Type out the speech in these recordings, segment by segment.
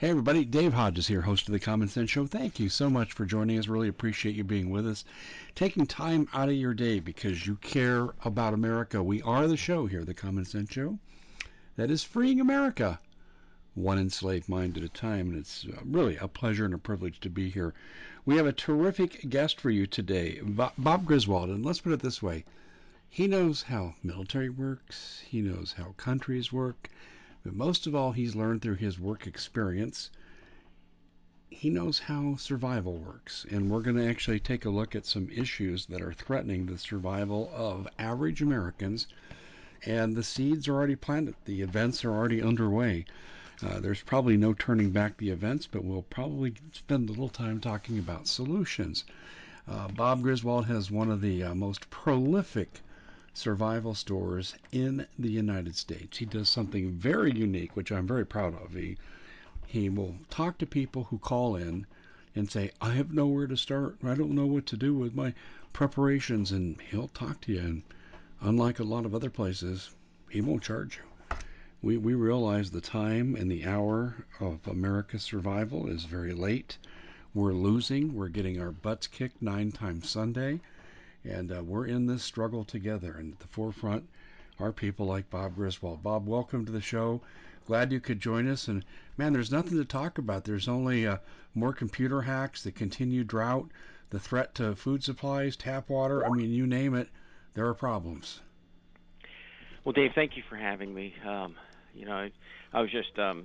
Hey, everybody. Dave Hodges here, host of The Common Sense Show. Thank you so much for joining us. Really appreciate you being with us, taking time out of your day because you care about America. We are the show here, The Common Sense Show, that is freeing America one enslaved mind at a time. And it's uh, really a pleasure and a privilege to be here. We have a terrific guest for you today, Bob Griswold. And let's put it this way he knows how military works, he knows how countries work. But most of all, he's learned through his work experience. He knows how survival works. And we're going to actually take a look at some issues that are threatening the survival of average Americans. And the seeds are already planted, the events are already underway. Uh, there's probably no turning back the events, but we'll probably spend a little time talking about solutions. Uh, Bob Griswold has one of the uh, most prolific survival stores in the United States. He does something very unique, which I'm very proud of. He he will talk to people who call in and say, "I have nowhere to start. I don't know what to do with my preparations," and he'll talk to you. And unlike a lot of other places, he won't charge you. We we realize the time and the hour of America's survival is very late. We're losing. We're getting our butts kicked nine times Sunday. And uh, we're in this struggle together. And at the forefront are people like Bob Griswold. Bob, welcome to the show. Glad you could join us. And man, there's nothing to talk about. There's only uh, more computer hacks, the continued drought, the threat to food supplies, tap water. I mean, you name it, there are problems. Well, Dave, thank you for having me. Um, you know, I, I was just um,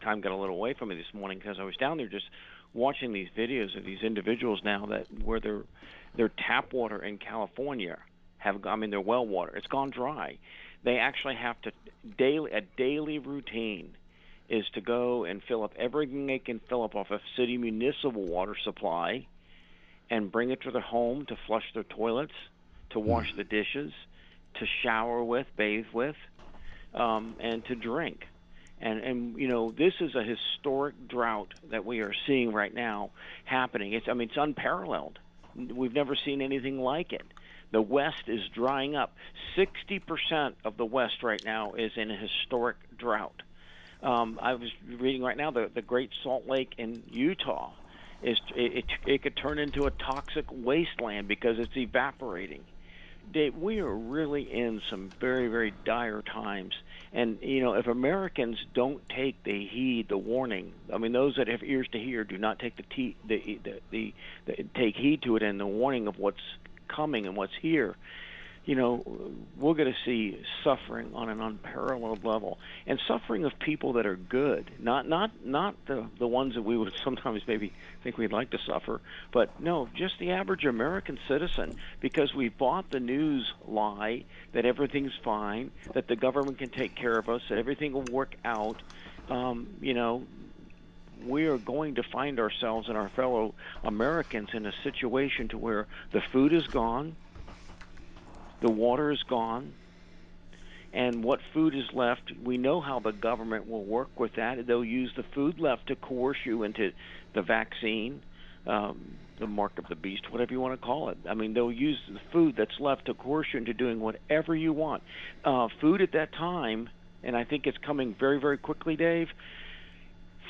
time got a little away from me this morning because I was down there just watching these videos of these individuals now that where they're their tap water in California have I mean their well water it's gone dry. They actually have to daily a daily routine is to go and fill up everything they can fill up off a city municipal water supply and bring it to their home to flush their toilets, to hmm. wash the dishes, to shower with, bathe with, um, and to drink. And, and you know this is a historic drought that we are seeing right now happening. It's I mean it's unparalleled. We've never seen anything like it. The West is drying up. 60% of the West right now is in a historic drought. Um, I was reading right now the the Great Salt Lake in Utah is it, it, it could turn into a toxic wasteland because it's evaporating. Dave, we are really in some very very dire times, and you know if Americans don't take the heed, the warning. I mean, those that have ears to hear do not take the te- the, the, the, the take heed to it and the warning of what's coming and what's here you know, we're going to see suffering on an unparalleled level, and suffering of people that are good, not not not the the ones that we would sometimes maybe think we'd like to suffer, but no, just the average American citizen, because we bought the news lie that everything's fine, that the government can take care of us, that everything will work out. Um, you know, we are going to find ourselves and our fellow Americans in a situation to where the food is gone the water is gone. And what food is left, we know how the government will work with that. They'll use the food left to coerce you into the vaccine, um, the mark of the beast, whatever you want to call it. I mean, they'll use the food that's left to coerce you into doing whatever you want. Uh, food at that time, and I think it's coming very, very quickly, Dave.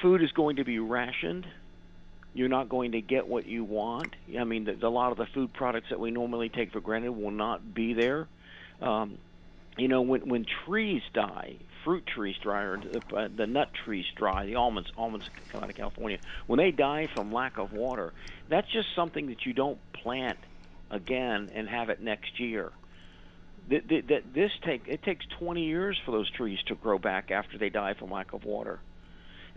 Food is going to be rationed you're not going to get what you want. I mean, the, a lot of the food products that we normally take for granted will not be there. Um, you know, when when trees die, fruit trees dry, or the, uh, the nut trees dry, the almonds almonds come out of California. When they die from lack of water, that's just something that you don't plant again and have it next year. That this take it takes 20 years for those trees to grow back after they die from lack of water.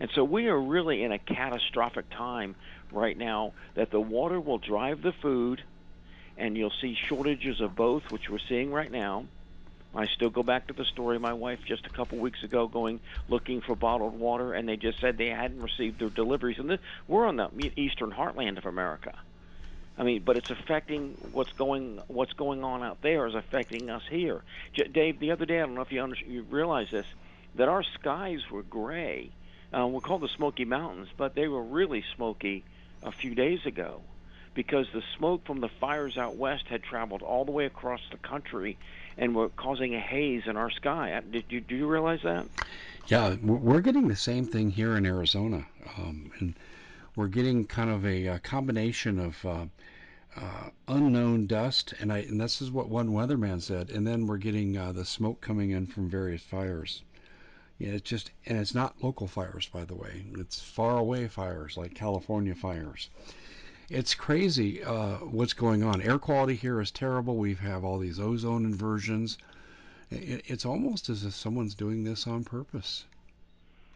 And so we are really in a catastrophic time right now that the water will drive the food, and you'll see shortages of both, which we're seeing right now. I still go back to the story my wife just a couple weeks ago going looking for bottled water, and they just said they hadn't received their deliveries. And this, we're on the eastern heartland of America. I mean, but it's affecting what's going what's going on out there is affecting us here. J- Dave, the other day, I don't know if you, under, you realize this, that our skies were gray uh, we're called the Smoky Mountains, but they were really smoky a few days ago because the smoke from the fires out west had traveled all the way across the country and were causing a haze in our sky. Uh, did you do you realize that? Yeah, we're getting the same thing here in Arizona, um, and we're getting kind of a, a combination of uh, uh, unknown dust, and I and this is what one weatherman said, and then we're getting uh, the smoke coming in from various fires. Yeah, it's just and it's not local fires, by the way. It's far away fires like California fires. It's crazy uh, what's going on. Air quality here is terrible. We have all these ozone inversions. It, it's almost as if someone's doing this on purpose.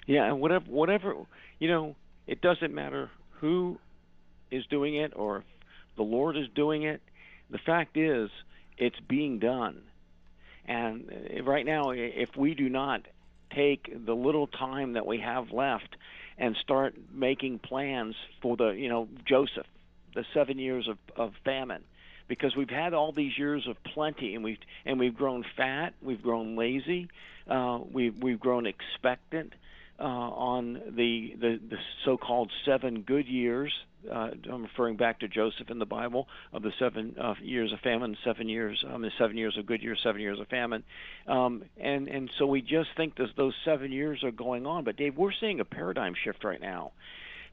Yeah, and whatever, whatever, you know, it doesn't matter who is doing it or if the Lord is doing it. The fact is, it's being done. And uh, right now, if we do not take the little time that we have left and start making plans for the, you know, Joseph, the seven years of, of famine, because we've had all these years of plenty and we've and we've grown fat, we've grown lazy, uh, we've we've grown expectant uh, on the, the the so-called seven good years uh, I'm referring back to Joseph in the Bible of the seven uh, years of famine, seven years, um, the seven years of good years, seven years of famine, um, and and so we just think that those seven years are going on. But Dave, we're seeing a paradigm shift right now.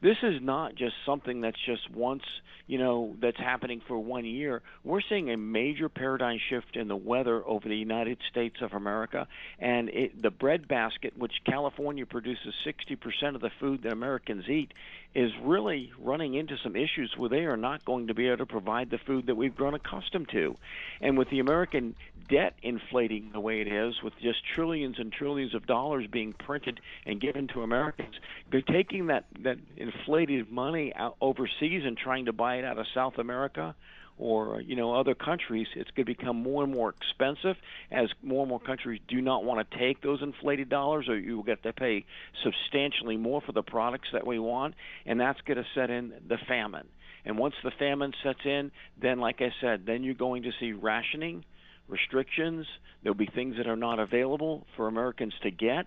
This is not just something that's just once, you know, that's happening for one year. We're seeing a major paradigm shift in the weather over the United States of America, and it, the bread basket, which California produces 60% of the food that Americans eat, is really running into some issues where they are not going to be able to provide the food that we've grown accustomed to. And with the American debt inflating the way it is, with just trillions and trillions of dollars being printed and given to Americans, they're taking that, that inflated money out overseas and trying to buy it out of South America or you know other countries, it's going to become more and more expensive as more and more countries do not want to take those inflated dollars, or you will get to pay substantially more for the products that we want, and that's going to set in the famine. And once the famine sets in, then like I said, then you're going to see rationing restrictions. There'll be things that are not available for Americans to get.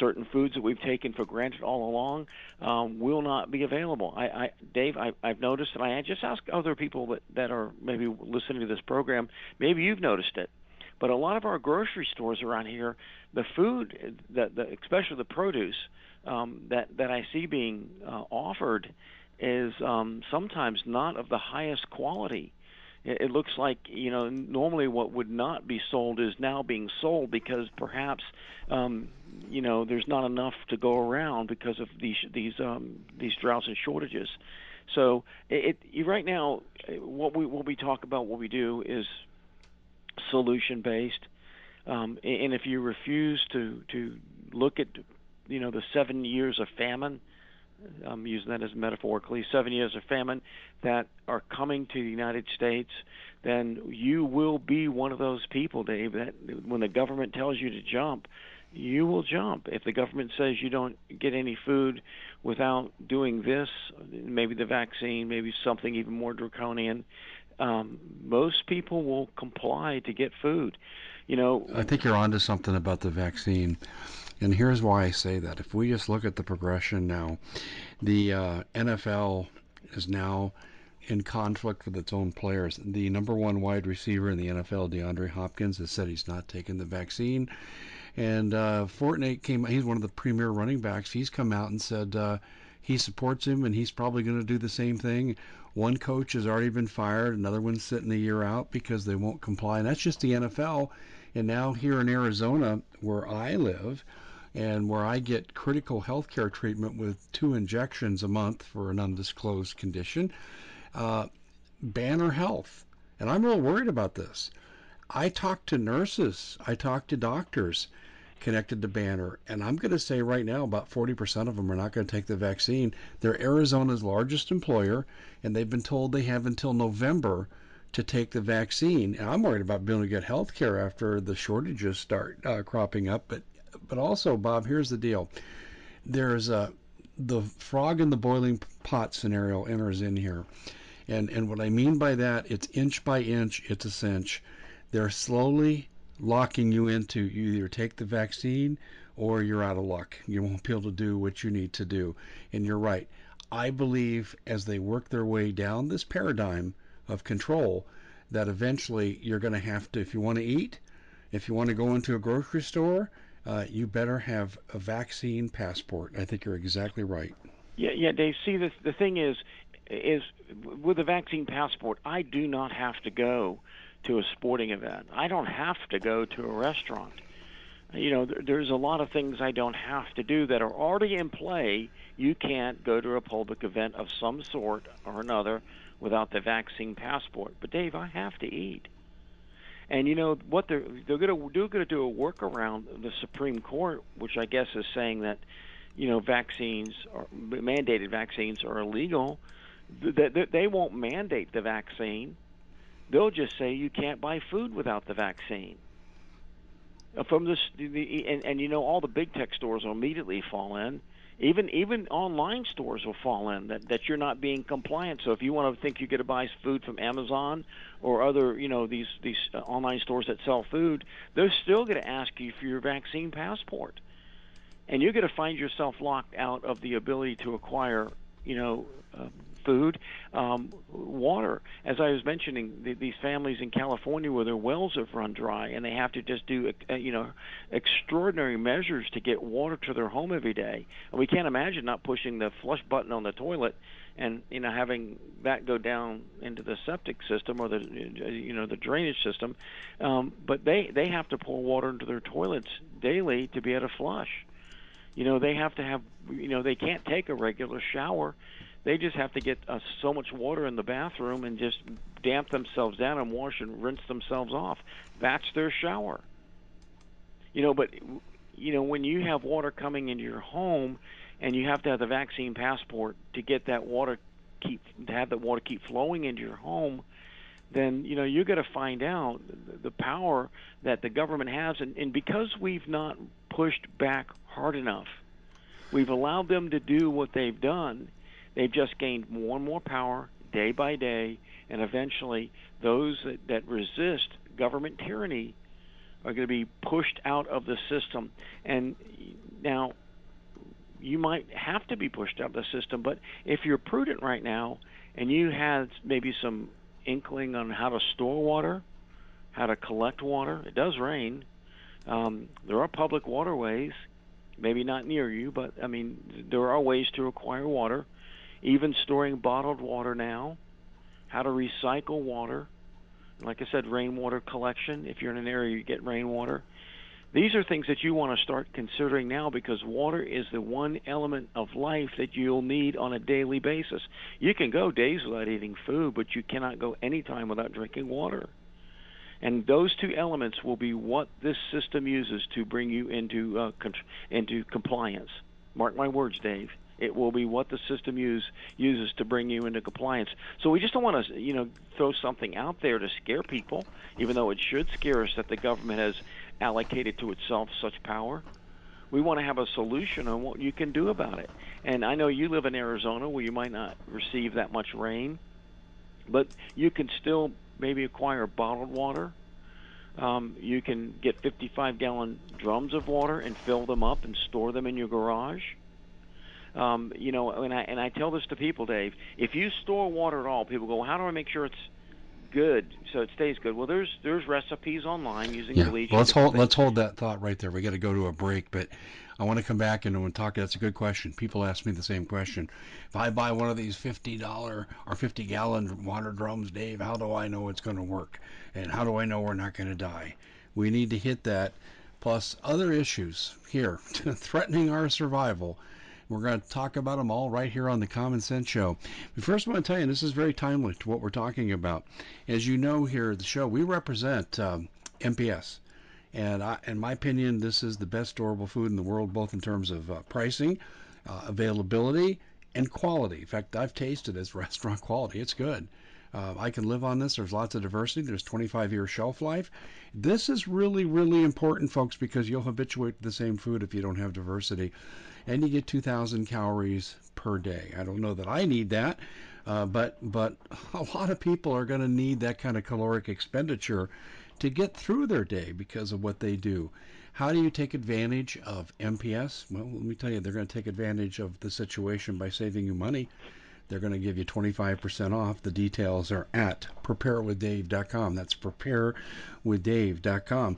Certain foods that we've taken for granted all along um, will not be available. I, I Dave, I, I've noticed, and I just ask other people that, that are maybe listening to this program, maybe you've noticed it. But a lot of our grocery stores around here, the food, the, the, especially the produce um, that that I see being uh, offered, is um, sometimes not of the highest quality it looks like you know normally what would not be sold is now being sold because perhaps um, you know there's not enough to go around because of these these um, these droughts and shortages. So it, it right now what we what we talk about what we do is solution based, um, and if you refuse to to look at you know the seven years of famine I'm using that as metaphorically, seven years of famine that are coming to the United States, then you will be one of those people, Dave, that when the government tells you to jump, you will jump. If the government says you don't get any food without doing this, maybe the vaccine, maybe something even more draconian, um, most people will comply to get food. You know, I think you're onto something about the vaccine. And here's why I say that. If we just look at the progression now, the uh, NFL is now in conflict with its own players. The number one wide receiver in the NFL, DeAndre Hopkins, has said he's not taking the vaccine. And uh, Fournette came, he's one of the premier running backs. He's come out and said uh, he supports him and he's probably going to do the same thing. One coach has already been fired, another one's sitting a year out because they won't comply. And that's just the NFL. And now here in Arizona, where I live, and where I get critical health care treatment with two injections a month for an undisclosed condition. Uh, Banner Health, and I'm real worried about this. I talk to nurses, I talk to doctors connected to Banner, and I'm going to say right now about 40% of them are not going to take the vaccine. They're Arizona's largest employer, and they've been told they have until November to take the vaccine. And I'm worried about being able to get health care after the shortages start uh, cropping up, but but also, Bob, here's the deal. There's a the frog in the boiling pot scenario enters in here. And and what I mean by that, it's inch by inch, it's a cinch. They're slowly locking you into you either take the vaccine or you're out of luck. You won't be able to do what you need to do. And you're right. I believe as they work their way down this paradigm of control, that eventually you're going to have to, if you want to eat, if you want to go into a grocery store, uh, you better have a vaccine passport. I think you're exactly right. Yeah, yeah, Dave. See, the the thing is, is with a vaccine passport, I do not have to go to a sporting event. I don't have to go to a restaurant. You know, there's a lot of things I don't have to do that are already in play. You can't go to a public event of some sort or another without the vaccine passport. But Dave, I have to eat. And you know what they're they're going to do? Going to do a workaround the Supreme Court, which I guess is saying that you know vaccines or mandated vaccines are illegal. That they won't mandate the vaccine. They'll just say you can't buy food without the vaccine. Uh, from this, the, and, and you know all the big tech stores will immediately fall in even even online stores will fall in that that you're not being compliant. So if you want to think you get to buy food from Amazon or other you know these these uh, online stores that sell food, they're still going to ask you for your vaccine passport, and you're going to find yourself locked out of the ability to acquire you know uh, food, um, water. As I was mentioning, the, these families in California where their wells have run dry and they have to just do, uh, you know, extraordinary measures to get water to their home every day. And we can't imagine not pushing the flush button on the toilet and you know having that go down into the septic system or the you know the drainage system um, but they they have to pour water into their toilets daily to be able to flush you know they have to have you know they can't take a regular shower they just have to get uh, so much water in the bathroom and just damp themselves down and wash and rinse themselves off. That's their shower. You know, but you know when you have water coming into your home and you have to have the vaccine passport to get that water keep to have that water keep flowing into your home then you know you're going to find out the power that the government has and, and because we've not pushed back hard enough we've allowed them to do what they've done They've just gained more and more power day by day, and eventually those that, that resist government tyranny are going to be pushed out of the system. And now, you might have to be pushed out of the system, but if you're prudent right now and you had maybe some inkling on how to store water, how to collect water, it does rain. Um, there are public waterways, maybe not near you, but I mean, there are ways to acquire water even storing bottled water now, how to recycle water. Like I said, rainwater collection. If you're in an area you get rainwater. These are things that you want to start considering now because water is the one element of life that you'll need on a daily basis. You can go days without eating food, but you cannot go any time without drinking water. And those two elements will be what this system uses to bring you into uh, into compliance. Mark my words, Dave. It will be what the system use, uses to bring you into compliance. So we just don't want to, you know, throw something out there to scare people, even though it should scare us that the government has allocated to itself such power. We want to have a solution on what you can do about it. And I know you live in Arizona where you might not receive that much rain, but you can still maybe acquire bottled water. Um, you can get 55 gallon drums of water and fill them up and store them in your garage um, you know, and I and I tell this to people, Dave. If you store water at all, people go, well, "How do I make sure it's good so it stays good?" Well, there's there's recipes online using yeah. bleach. Well, let's hold things. let's hold that thought right there. We got to go to a break, but I want to come back and, and talk. That's a good question. People ask me the same question. If I buy one of these fifty dollar or fifty gallon water drums, Dave, how do I know it's going to work? And how do I know we're not going to die? We need to hit that plus other issues here threatening our survival we're going to talk about them all right here on the Common Sense Show. But first, I want to tell you, this is very timely to what we're talking about. As you know here at the show, we represent um, MPS. And I, in my opinion, this is the best storable food in the world, both in terms of uh, pricing, uh, availability, and quality. In fact, I've tasted it's restaurant quality. It's good. Uh, I can live on this. There's lots of diversity. There's 25 year shelf life. This is really, really important, folks, because you'll habituate to the same food if you don't have diversity and you get 2,000 calories per day. I don't know that I need that, uh, but but a lot of people are going to need that kind of caloric expenditure to get through their day because of what they do. How do you take advantage of MPS? Well, let me tell you, they're going to take advantage of the situation by saving you money. They're going to give you 25% off. The details are at preparewithdave.com. That's preparewithdave.com.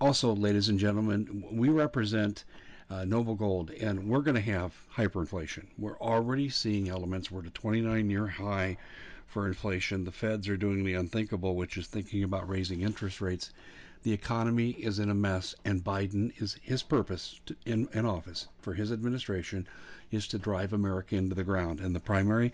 Also, ladies and gentlemen, we represent uh, Noble Gold, and we're going to have hyperinflation. We're already seeing elements. We're at a 29 year high for inflation. The feds are doing the unthinkable, which is thinking about raising interest rates. The economy is in a mess, and Biden is his purpose to, in, in office for his administration is to drive America into the ground. And the primary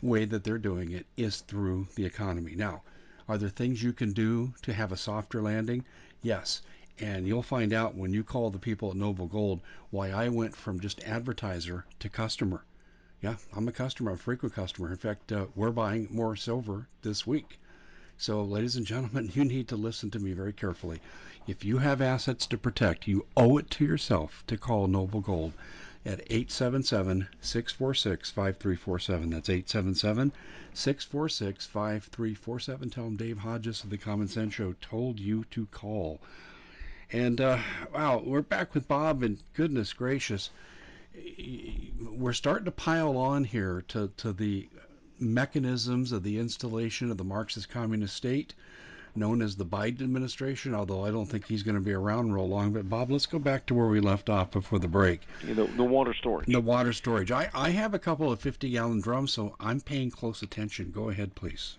way that they're doing it is through the economy. Now, are there things you can do to have a softer landing? Yes. And you'll find out when you call the people at Noble Gold why I went from just advertiser to customer. Yeah, I'm a customer, a frequent customer. In fact, uh, we're buying more silver this week. So, ladies and gentlemen, you need to listen to me very carefully. If you have assets to protect, you owe it to yourself to call Noble Gold at 877 646 5347. That's 877 646 5347. Tell them Dave Hodges of the Common Sense Show told you to call. And uh, wow, we're back with Bob, and goodness gracious, we're starting to pile on here to, to the mechanisms of the installation of the Marxist communist state known as the Biden administration, although I don't think he's going to be around real long. But Bob, let's go back to where we left off before the break. The, the water storage. The water storage. I, I have a couple of 50 gallon drums, so I'm paying close attention. Go ahead, please.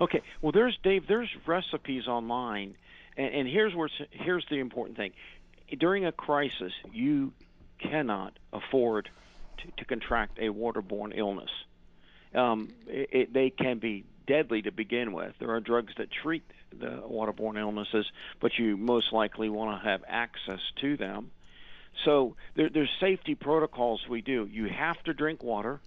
Okay. Well, there's Dave. There's recipes online and, and here's where here's the important thing: during a crisis, you cannot afford to, to contract a waterborne illness. Um, it, it, they can be deadly to begin with. There are drugs that treat the waterborne illnesses, but you most likely want to have access to them. So there, there's safety protocols we do. You have to drink water,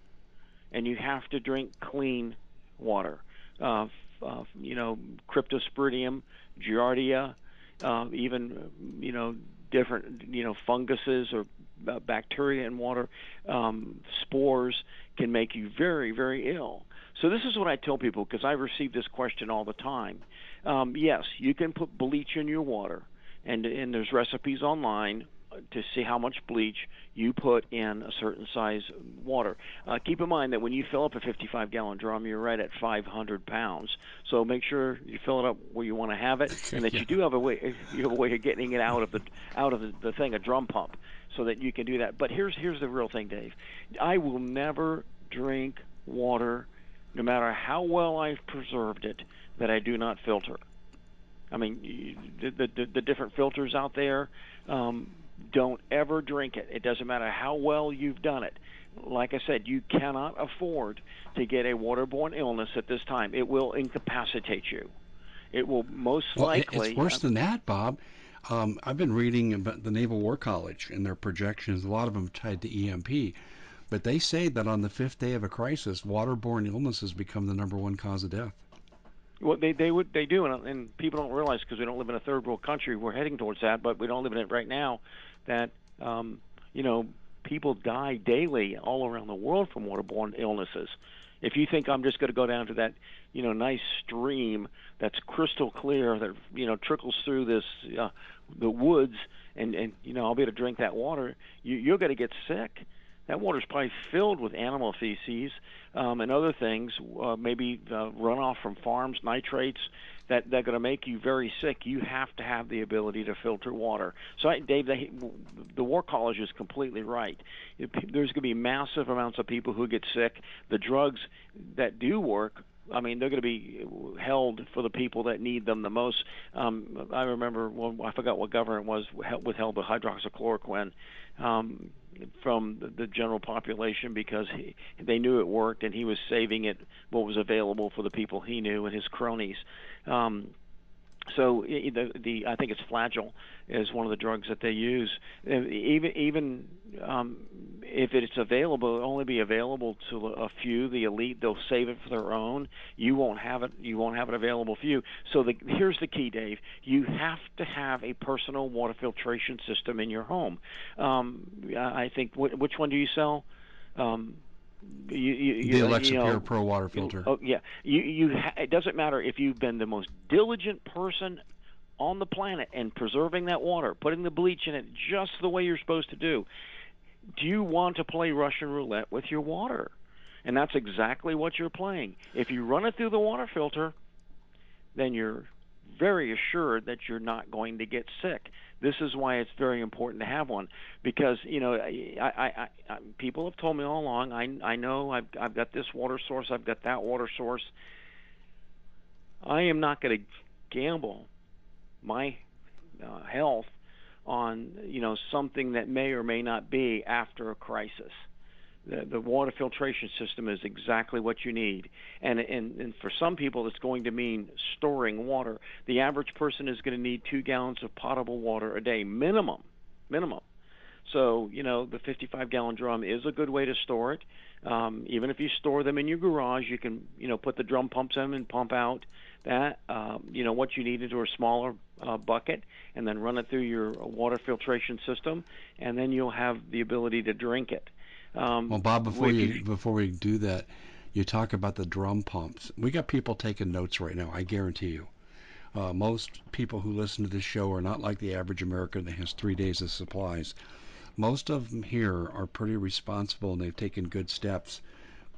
and you have to drink clean water. Uh, uh, you know, cryptosporidium, giardia, uh, even you know different you know funguses or uh, bacteria in water, um, spores can make you very very ill. So this is what I tell people because I receive this question all the time. Um, yes, you can put bleach in your water, and and there's recipes online to see how much bleach you put in a certain size water. Uh, keep in mind that when you fill up a 55 gallon drum, you're right at 500 pounds. So make sure you fill it up where you want to have it, and that yeah. you do have a way you have a way of getting it out of the out of the, the thing, a drum pump, so that you can do that. But here's here's the real thing, Dave. I will never drink water, no matter how well I've preserved it, that I do not filter. I mean, the the, the different filters out there. Um, don't ever drink it. It doesn't matter how well you've done it. Like I said, you cannot afford to get a waterborne illness at this time. It will incapacitate you. It will most well, likely. It's worse than that, Bob. Um, I've been reading about the Naval War College and their projections. A lot of them tied to EMP, but they say that on the fifth day of a crisis, waterborne illnesses become the number one cause of death. Well, they they would they do, and, and people don't realize because we don't live in a third world country. We're heading towards that, but we don't live in it right now that um, you know people die daily all around the world from waterborne illnesses. If you think I'm just going to go down to that, you know, nice stream that's crystal clear that you know trickles through this uh, the woods, and and you know I'll be able to drink that water, you, you're going to get sick. That water's probably filled with animal feces um, and other things, uh, maybe uh, runoff from farms, nitrates, that they're going to make you very sick, you have to have the ability to filter water. So, I, Dave, they, the War College is completely right. There's going to be massive amounts of people who get sick. The drugs that do work I mean, they're going to be held for the people that need them the most. Um, I remember, well, I forgot what government was withheld the hydroxychloroquine um, from the, general population because he, they knew it worked and he was saving it what was available for the people he knew and his cronies. Um, so the, the I think it's Flagyl is one of the drugs that they use. Even even um, if it's available, it'll only be available to a few. The elite they'll save it for their own. You won't have it. You won't have it available for you. So the, here's the key, Dave. You have to have a personal water filtration system in your home. Um, I think which one do you sell? Um, you, you, the Alexa you know, Pure Pro water filter. Oh yeah, you you. Ha- it doesn't matter if you've been the most diligent person on the planet and preserving that water, putting the bleach in it just the way you're supposed to do. Do you want to play Russian roulette with your water? And that's exactly what you're playing. If you run it through the water filter, then you're very assured that you're not going to get sick. This is why it's very important to have one because you know I, I, I, people have told me all along. I I know I've I've got this water source. I've got that water source. I am not going to gamble my uh, health on you know something that may or may not be after a crisis. The, water filtration system is exactly what you need, and, and and for some people, it's going to mean storing water. The average person is going to need two gallons of potable water a day minimum, minimum. So you know the 55 gallon drum is a good way to store it. Um, even if you store them in your garage, you can you know put the drum pumps in and pump out that um, you know what you need into a smaller uh, bucket, and then run it through your water filtration system, and then you'll have the ability to drink it. Um, well, Bob, before you, you before we do that, you talk about the drum pumps. We got people taking notes right now. I guarantee you. Uh, most people who listen to this show are not like the average American that has three days of supplies. Most of them here are pretty responsible and they've taken good steps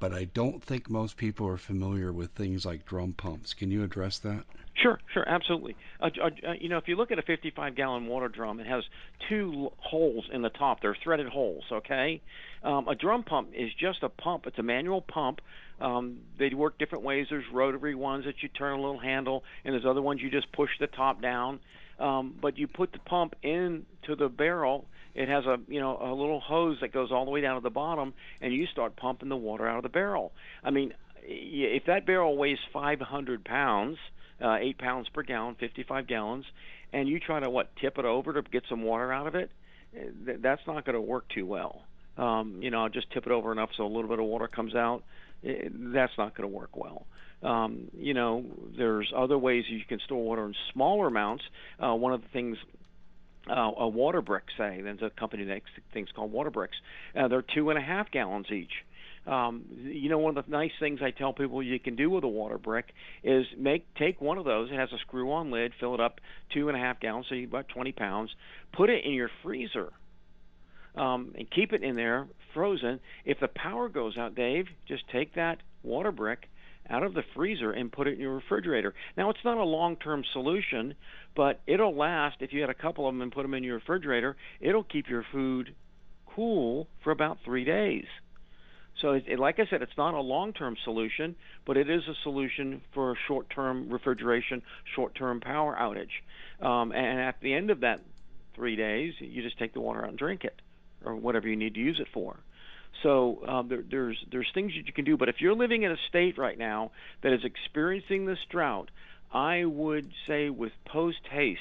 but I don't think most people are familiar with things like drum pumps. Can you address that? Sure, sure, absolutely. Uh, uh, you know, if you look at a 55 gallon water drum, it has two holes in the top. They're threaded holes, okay? Um, a drum pump is just a pump, it's a manual pump. Um, they work different ways. There's rotary ones that you turn a little handle, and there's other ones you just push the top down. Um, but you put the pump into the barrel it has a you know a little hose that goes all the way down to the bottom, and you start pumping the water out of the barrel. I mean, if that barrel weighs 500 pounds, uh, eight pounds per gallon, 55 gallons, and you try to what tip it over to get some water out of it, eh, that's not going to work too well. Um, you know, just tip it over enough so a little bit of water comes out. Eh, that's not going to work well. Um, you know, there's other ways you can store water in smaller amounts. Uh, one of the things uh, a water brick, say. There's a company that makes things called water bricks. Uh, they're two and a half gallons each. Um, you know, one of the nice things I tell people you can do with a water brick is make take one of those. It has a screw-on lid. Fill it up two and a half gallons, so about 20 pounds. Put it in your freezer. Um, and keep it in there frozen. If the power goes out, Dave, just take that water brick out of the freezer and put it in your refrigerator. Now, it's not a long term solution, but it'll last. If you had a couple of them and put them in your refrigerator, it'll keep your food cool for about three days. So, it, like I said, it's not a long term solution, but it is a solution for short term refrigeration, short term power outage. Um, and at the end of that three days, you just take the water out and drink it, or whatever you need to use it for. So um, there, there's there's things that you can do. But if you're living in a state right now that is experiencing this drought, I would say with post haste,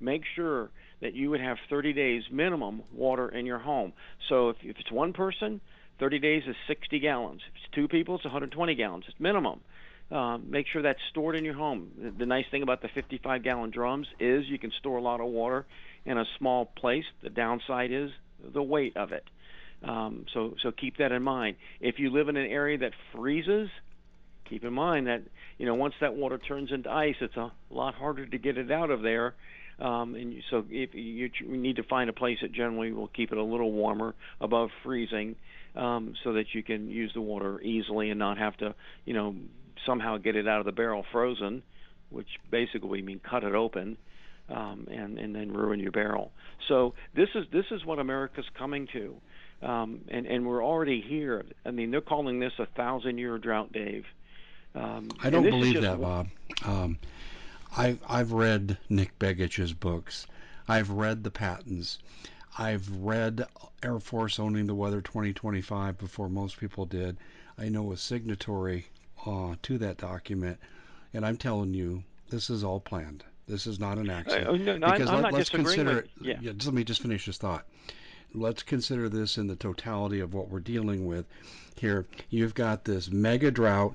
make sure that you would have 30 days minimum water in your home. So if, if it's one person, 30 days is 60 gallons. If it's two people, it's 120 gallons. It's minimum. Uh, make sure that's stored in your home. The, nice thing about the 55 gallon drums is you can store a lot of water in a small place. The downside is the weight of it. Um, so so keep that in mind. If you live in an area that freezes, keep in mind that you know once that water turns into ice, it's a lot harder to get it out of there. Um, and so if you, you need to find a place that generally will keep it a little warmer above freezing, um, so that you can use the water easily and not have to you know somehow get it out of the barrel frozen, which basically mean cut it open. Um, and and then ruin your barrel. So this is this is what America's coming to um, and and we're already here. I mean, they're calling this a thousand-year drought, Dave. Um, I don't believe that, Bob. Um, I've I've read Nick Begich's books. I've read the patents. I've read Air Force owning the weather 2025 before most people did. I know a signatory uh, to that document, and I'm telling you, this is all planned. This is not an accident. Uh, no, no, because I'm, let, us consider with, it. Yeah. yeah. Just, let me just finish this thought let's consider this in the totality of what we're dealing with here. You've got this mega drought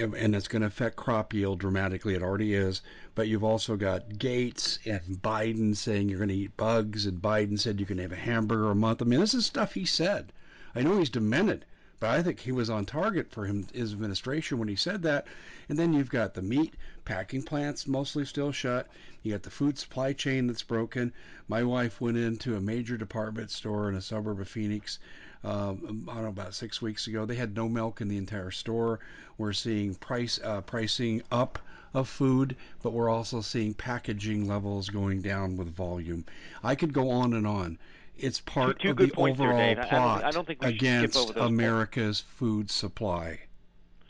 and it's going to affect crop yield dramatically. It already is. But you've also got Gates and Biden saying you're going to eat bugs, and Biden said you can have a hamburger a month. I mean, this is stuff he said. I know he's demented, but I think he was on target for him his administration when he said that. And then you've got the meat packing plants mostly still shut. You got the food supply chain that's broken. My wife went into a major department store in a suburb of Phoenix um, I don't know about six weeks ago. They had no milk in the entire store. We're seeing price uh, pricing up of food, but we're also seeing packaging levels going down with volume. I could go on and on. It's part two, two of the overall there, plot I don't, I don't against America's points. food supply.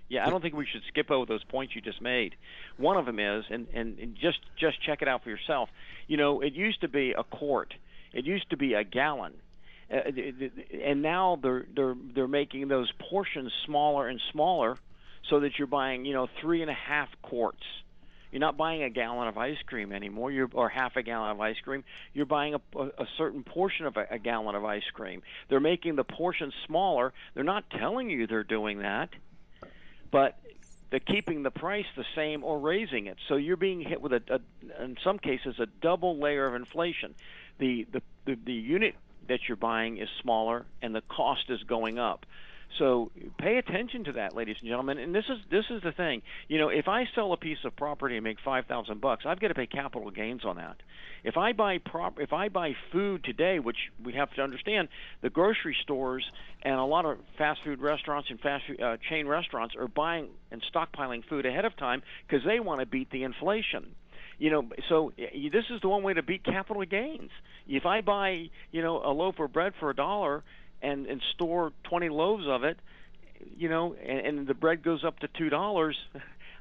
Yeah, I don't think we should skip over those points you just made. One of them is, and, and, and just just check it out for yourself. You know, it used to be a quart. It used to be a gallon. Uh, and now they're they're they're making those portions smaller and smaller, so that you're buying you know three and a half quarts. You're not buying a gallon of ice cream anymore. You're or half a gallon of ice cream. You're buying a, a, certain portion of a, a gallon of ice cream. They're making the portions smaller. They're not telling you they're doing that but they're keeping the price the same or raising it. So you're being hit with a, a in some cases a double layer of inflation. The, the the the unit that you're buying is smaller and the cost is going up. So pay attention to that, ladies and gentlemen. And this is this is the thing. You know, if I sell a piece of property and make five thousand bucks, I've got to pay capital gains on that. If I buy prop, if I buy food today, which we have to understand, the grocery stores and a lot of fast food restaurants and fast food, uh, chain restaurants are buying and stockpiling food ahead of time because they want to beat the inflation you know so this is the one way to beat capital gains if i buy you know a loaf of bread for a dollar and and store 20 loaves of it, you know, and, and the bread goes up to two dollars.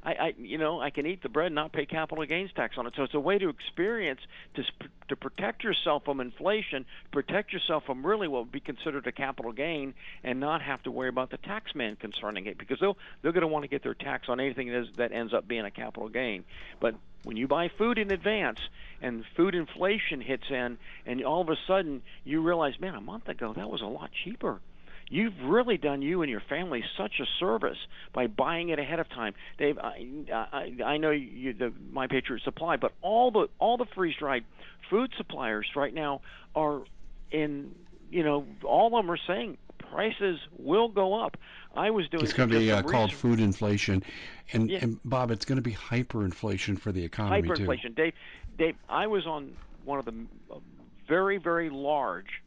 I, I, you know, I can eat the bread and not pay capital gains tax on it. So it's a way to experience to to protect yourself from inflation, protect yourself from really what would be considered a capital gain, and not have to worry about the tax man concerning it because they'll they're going to want to get their tax on anything that, is, that ends up being a capital gain. But when you buy food in advance and food inflation hits in, and all of a sudden you realize, man, a month ago that was a lot cheaper you've really done you and your family such a service by buying it ahead of time. Dave, I, I, I know you, the My Patriot Supply, but all the all the freeze dried food suppliers right now are in. You know, all of them are saying prices will go up. I was doing. It's going to be uh, called food inflation, and, yeah. and Bob, it's going to be hyperinflation for the economy hyperinflation. too. Dave, Dave, I was on one of the very very large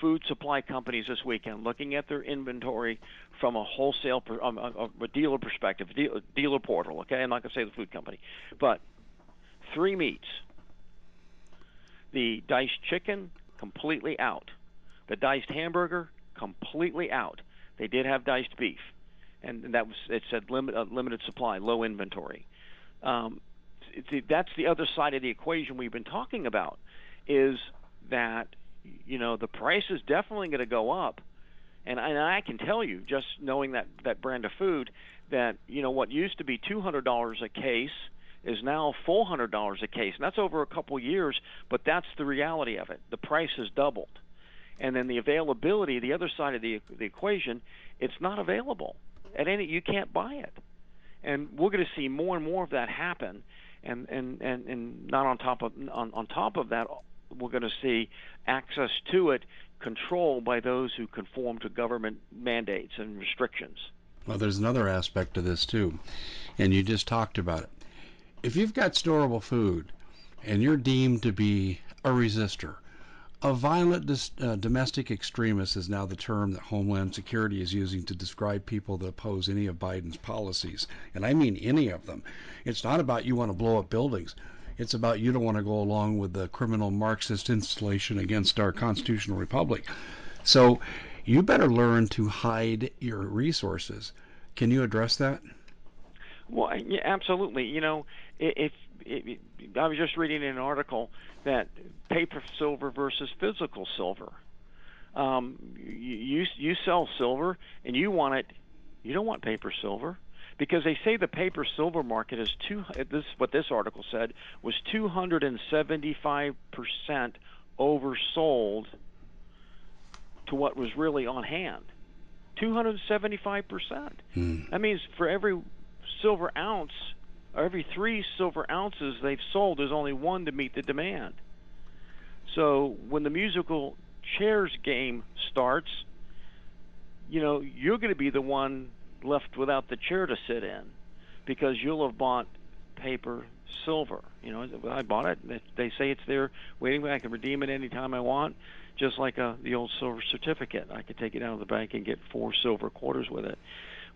food supply companies this weekend looking at their inventory from a wholesale, um, a, a dealer perspective, dealer, dealer portal. Okay, I'm not going to say the food company, but three meats: the diced chicken completely out, the diced hamburger completely out. They did have diced beef, and that was it said limit, uh, limited supply, low inventory. Um, that's the other side of the equation we've been talking about, is that you know the price is definitely going to go up. And, and I can tell you just knowing that that brand of food that you know what used to be $200 a case is now $400 a case. And that's over a couple years but that's the reality of it. The price has doubled. And then the availability the other side of the the equation it's not available at any you can't buy it. And we're going to see more and more of that happen. And and and, and not on top of on, on top of that we're going to see access to it controlled by those who conform to government mandates and restrictions. Well, there's another aspect to this too, and you just talked about it. If you've got storable food and you're deemed to be a resistor, a violent dis- uh, domestic extremist is now the term that Homeland Security is using to describe people that oppose any of Biden's policies. And I mean any of them. It's not about you want to blow up buildings. It's about you don't want to go along with the criminal Marxist installation against our constitutional republic. So you better learn to hide your resources. Can you address that? Well, yeah, absolutely. You know, if, if, if I was just reading an article that paper silver versus physical silver. Um, you you sell silver and you want it. You don't want paper silver because they say the paper silver market is two. This what this article said was 275 percent oversold to what was really on hand. 275 percent. Hmm. That means for every silver ounce, or every three silver ounces they've sold, there's only one to meet the demand. So when the musical chairs game starts, you know you're going to be the one left without the chair to sit in because you'll have bought paper silver. You know, I bought it. They say it's there waiting. I can redeem it anytime I want, just like a, the old silver certificate. I could take it out of the bank and get four silver quarters with it.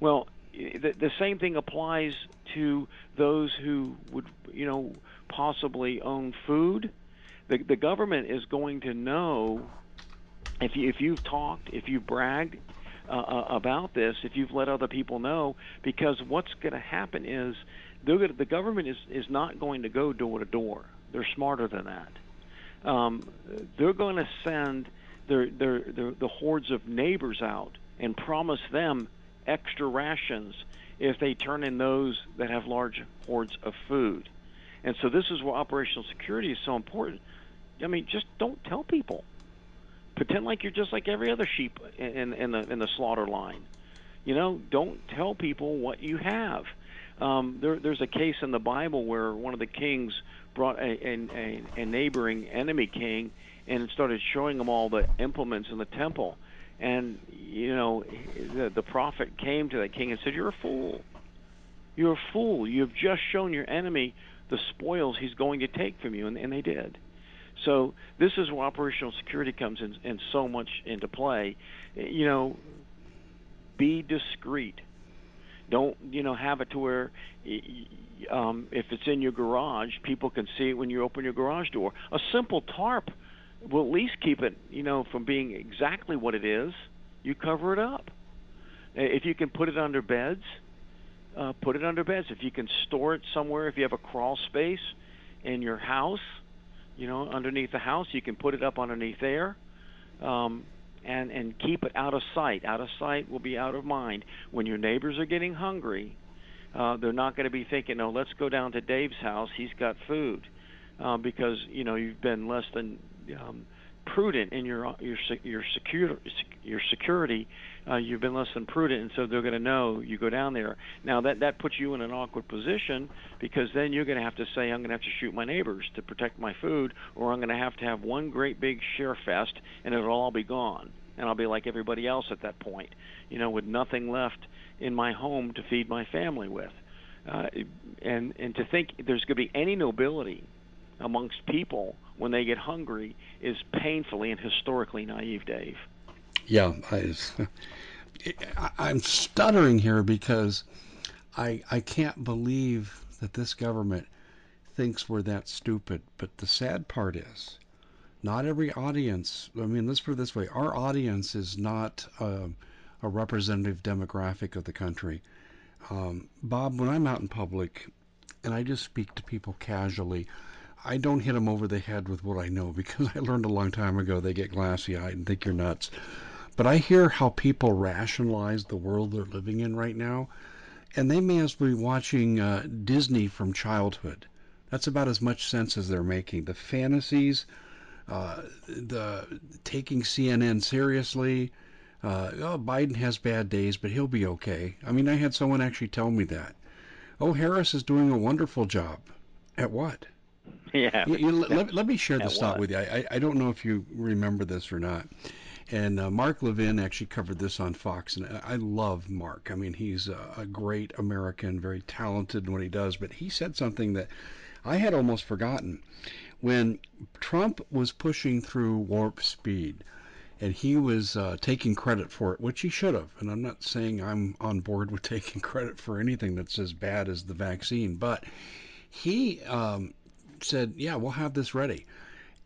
Well, the, the same thing applies to those who would, you know, possibly own food. The, the government is going to know if you, if you've talked, if you've bragged uh, uh about this, if you've let other people know, because what's going to happen is they're the government is is not going to go door to door. They're smarter than that. Um, they're going to send their, their, their the hordes of neighbors out and promise them extra rations if they turn in those that have large hordes of food. And so this is why operational security is so important. I mean, just don't tell people. Pretend like you're just like every other sheep in, in the in the slaughter line. You know, don't tell people what you have. Um, there, there's a case in the Bible where one of the kings brought a, a, a, neighboring enemy king and started showing him all the implements in the temple. And you know, the, the prophet came to that king and said, "You're a fool. You're a fool. You've just shown your enemy the spoils he's going to take from you," and, and they did. So this is where operational security comes in, in so much into play. You know, be discreet don't you know have it to where um, if it's in your garage, people can see it when you open your garage door. A simple tarp will at least keep it you know from being exactly what it is. You cover it up. If you can put it under beds, uh, put it under beds. If you can store it somewhere, if you have a crawl space in your house, you know, underneath the house, you can put it up underneath there. Um, and and keep it out of sight. Out of sight will be out of mind. When your neighbors are getting hungry, uh, they're not going to be thinking, "No, let's go down to Dave's house. He's got food," uh, because you know you've been less than um, prudent in your your your secure your security. Uh, you've been less than prudent, and so they're going to know you go down there. Now that that puts you in an awkward position because then you're going to have to say, "I'm going to have to shoot my neighbors to protect my food," or "I'm going to have to have one great big share fest, and it'll all be gone." And I'll be like everybody else at that point, you know, with nothing left in my home to feed my family with. Uh, and and to think there's going to be any nobility amongst people when they get hungry is painfully and historically naive, Dave. Yeah, I, I'm stuttering here because I I can't believe that this government thinks we're that stupid. But the sad part is, not every audience. I mean, let's put it this way: our audience is not uh, a representative demographic of the country. Um, Bob, when I'm out in public and I just speak to people casually, I don't hit them over the head with what I know because I learned a long time ago they get glassy eyed and think you're nuts. But I hear how people rationalize the world they're living in right now, and they may as well be watching uh, Disney from childhood. That's about as much sense as they're making. The fantasies, uh, the taking CNN seriously. Uh, oh, Biden has bad days, but he'll be okay. I mean, I had someone actually tell me that. Oh, Harris is doing a wonderful job. At what? Yeah. You, you, let, let, me share this thought with you. I, I don't know if you remember this or not. And uh, Mark Levin actually covered this on Fox, and I love Mark. I mean, he's a, a great American, very talented in what he does. But he said something that I had almost forgotten. When Trump was pushing through warp speed, and he was uh, taking credit for it, which he should have. And I'm not saying I'm on board with taking credit for anything that's as bad as the vaccine, but he um, said, "Yeah, we'll have this ready."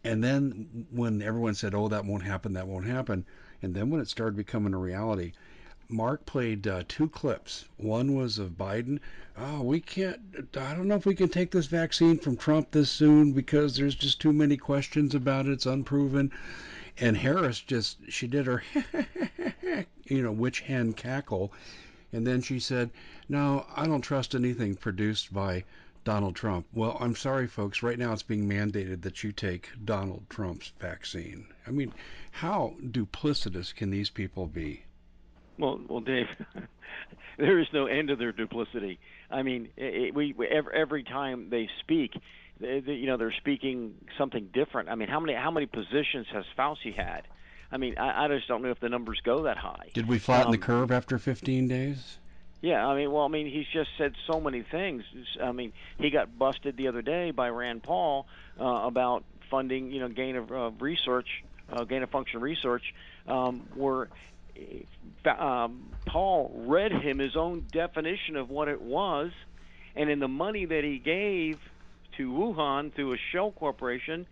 And then when everyone said, "Oh, that won't happen, that won't happen," and then when it started becoming a reality, Mark played uh, two clips. One was of Biden. Oh, we can't. I don't know if we can take this vaccine from Trump this soon because there's just too many questions about it. It's unproven. And Harris just she did her, you know, witch hen cackle, and then she said, "No, I don't trust anything produced by Donald Trump. Well, I'm sorry, folks. Right now, it's being mandated that you take Donald Trump's vaccine. I mean, how duplicitous can these people be? Well, well, Dave, there is no end to their duplicity. I mean, it, we, we every, every time they speak, they, they, you know, they're speaking something different. I mean, how many how many positions has Fauci had? I mean, I, I just don't know if the numbers go that high. Did we flatten um, the curve after 15 days? Yeah, I mean, well, I mean, he's just said so many things. I mean, he got busted the other day by Rand Paul uh, about funding, you know, gain of uh, research, uh, gain of function research, um, where um, Paul read him his own definition of what it was, and in the money that he gave to Wuhan through a shell corporation,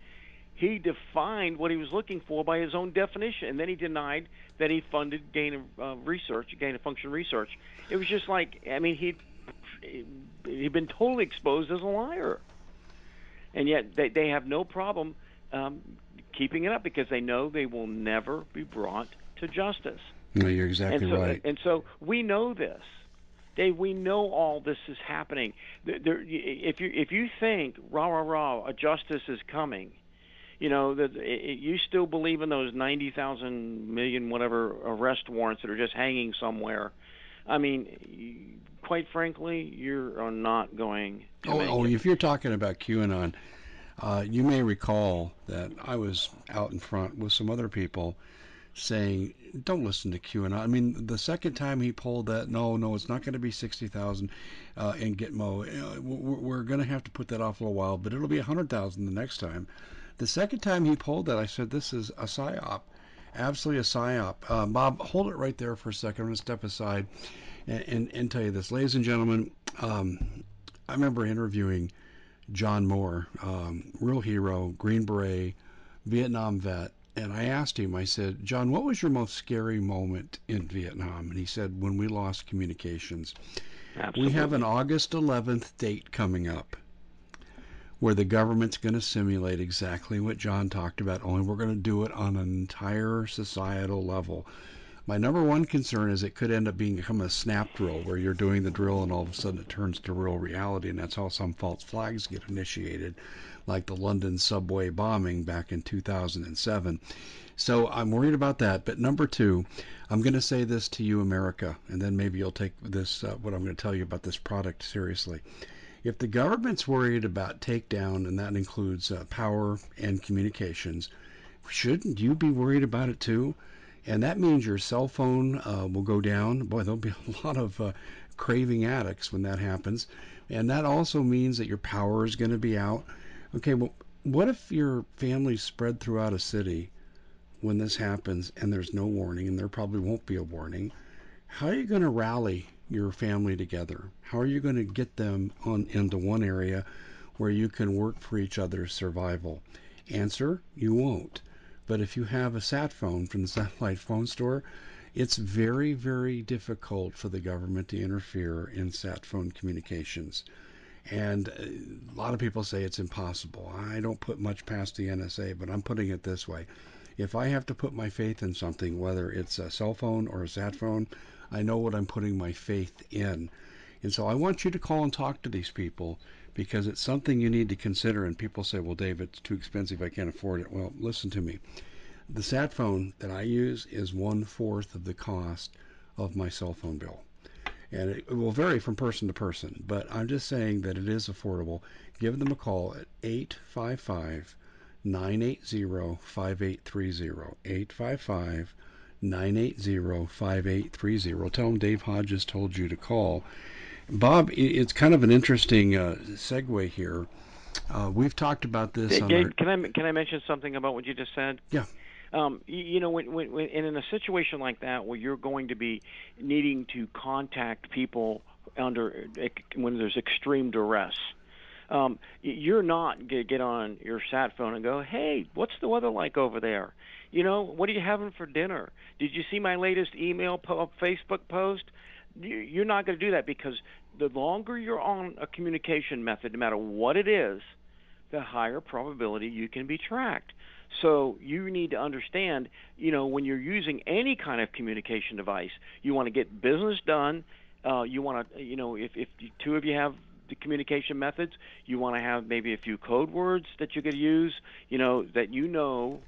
he defined what he was looking for by his own definition, and then he denied that he funded gain of uh, research, gain of function research. It was just like, I mean, he he'd been totally exposed as a liar, and yet they they have no problem um, keeping it up because they know they will never be brought to justice. No, you're exactly and so, right. And so we know this. Dave, we know all this is happening. There, if you if you think rah rah rah, a justice is coming, you know that you still believe in those ninety thousand million whatever arrest warrants that are just hanging somewhere. I mean, quite frankly, you're not going to. Oh, oh if you're talking about QAnon, uh, you may recall that I was out in front with some other people saying, "Don't listen to QAnon." I mean, the second time he pulled that, no, no, it's not going to be sixty thousand uh, in Gitmo. Uh, we're, we're going to have to put that off a little while, but it'll be a hundred thousand the next time. The second time he pulled that, I said, "This is a psyop." Absolutely a psyop. Uh, Bob, hold it right there for a second. I'm going to step aside and, and, and tell you this. Ladies and gentlemen, um, I remember interviewing John Moore, um, real hero, Green Beret, Vietnam vet, and I asked him, I said, John, what was your most scary moment in Vietnam? And he said, when we lost communications. Absolutely. We have an August 11th date coming up where the government's going to simulate exactly what John talked about, only we're going to do it on an entire societal level. My number one concern is it could end up being become a snap drill where you're doing the drill and all of a sudden it turns to real reality, and that's how some false flags get initiated like the London subway bombing back in 2007. So I'm worried about that. But number two, I'm going to say this to you, America, and then maybe you'll take this, uh, what I'm going to tell you about this product seriously. If the government's worried about takedown, and that includes uh, power and communications, shouldn't you be worried about it too? And that means your cell phone uh, will go down. Boy, there'll be a lot of uh, craving addicts when that happens. And that also means that your power is going to be out. Okay, well, what if your family's spread throughout a city when this happens and there's no warning, and there probably won't be a warning? How are you going to rally your family together? How are you going to get them on into one area where you can work for each other's survival? Answer: You won't. But if you have a sat phone from the satellite phone store, it's very, very difficult for the government to interfere in sat phone communications. And uh, a lot of people say it's impossible. I don't put much past the NSA, but I'm putting it this way. If I have to put my faith in something, whether it's a cell phone or a sat phone, I know what I'm putting my faith in. And so I want you to call and talk to these people because it's something you need to consider. And people say, well, Dave, it's too expensive. I can't afford it. Well, listen to me. The sat phone that I use is one fourth of the cost of my cell phone bill and it will vary from person to person, but I'm just saying that it is affordable. Give them a call at 855 980 5830. 855 980 5830. Tell them Dave Hodges told you to call. Bob, it's kind of an interesting uh, segue here. Uh, we've talked about this. Our... can I can I mention something about what you just said? Yeah. Um, you, you know, when, when, when in a situation like that where you're going to be needing to contact people under when there's extreme duress, um, you're not going to get on your sat phone and go, "Hey, what's the weather like over there? You know, what are you having for dinner? Did you see my latest email po- Facebook post?" You're not going to do that because the longer you're on a communication method, no matter what it is, the higher probability you can be tracked. So you need to understand, you know, when you're using any kind of communication device, you want to get business done. Uh, you want to, you know, if, if two of you have the communication methods, you want to have maybe a few code words that you could use, you know, that you know,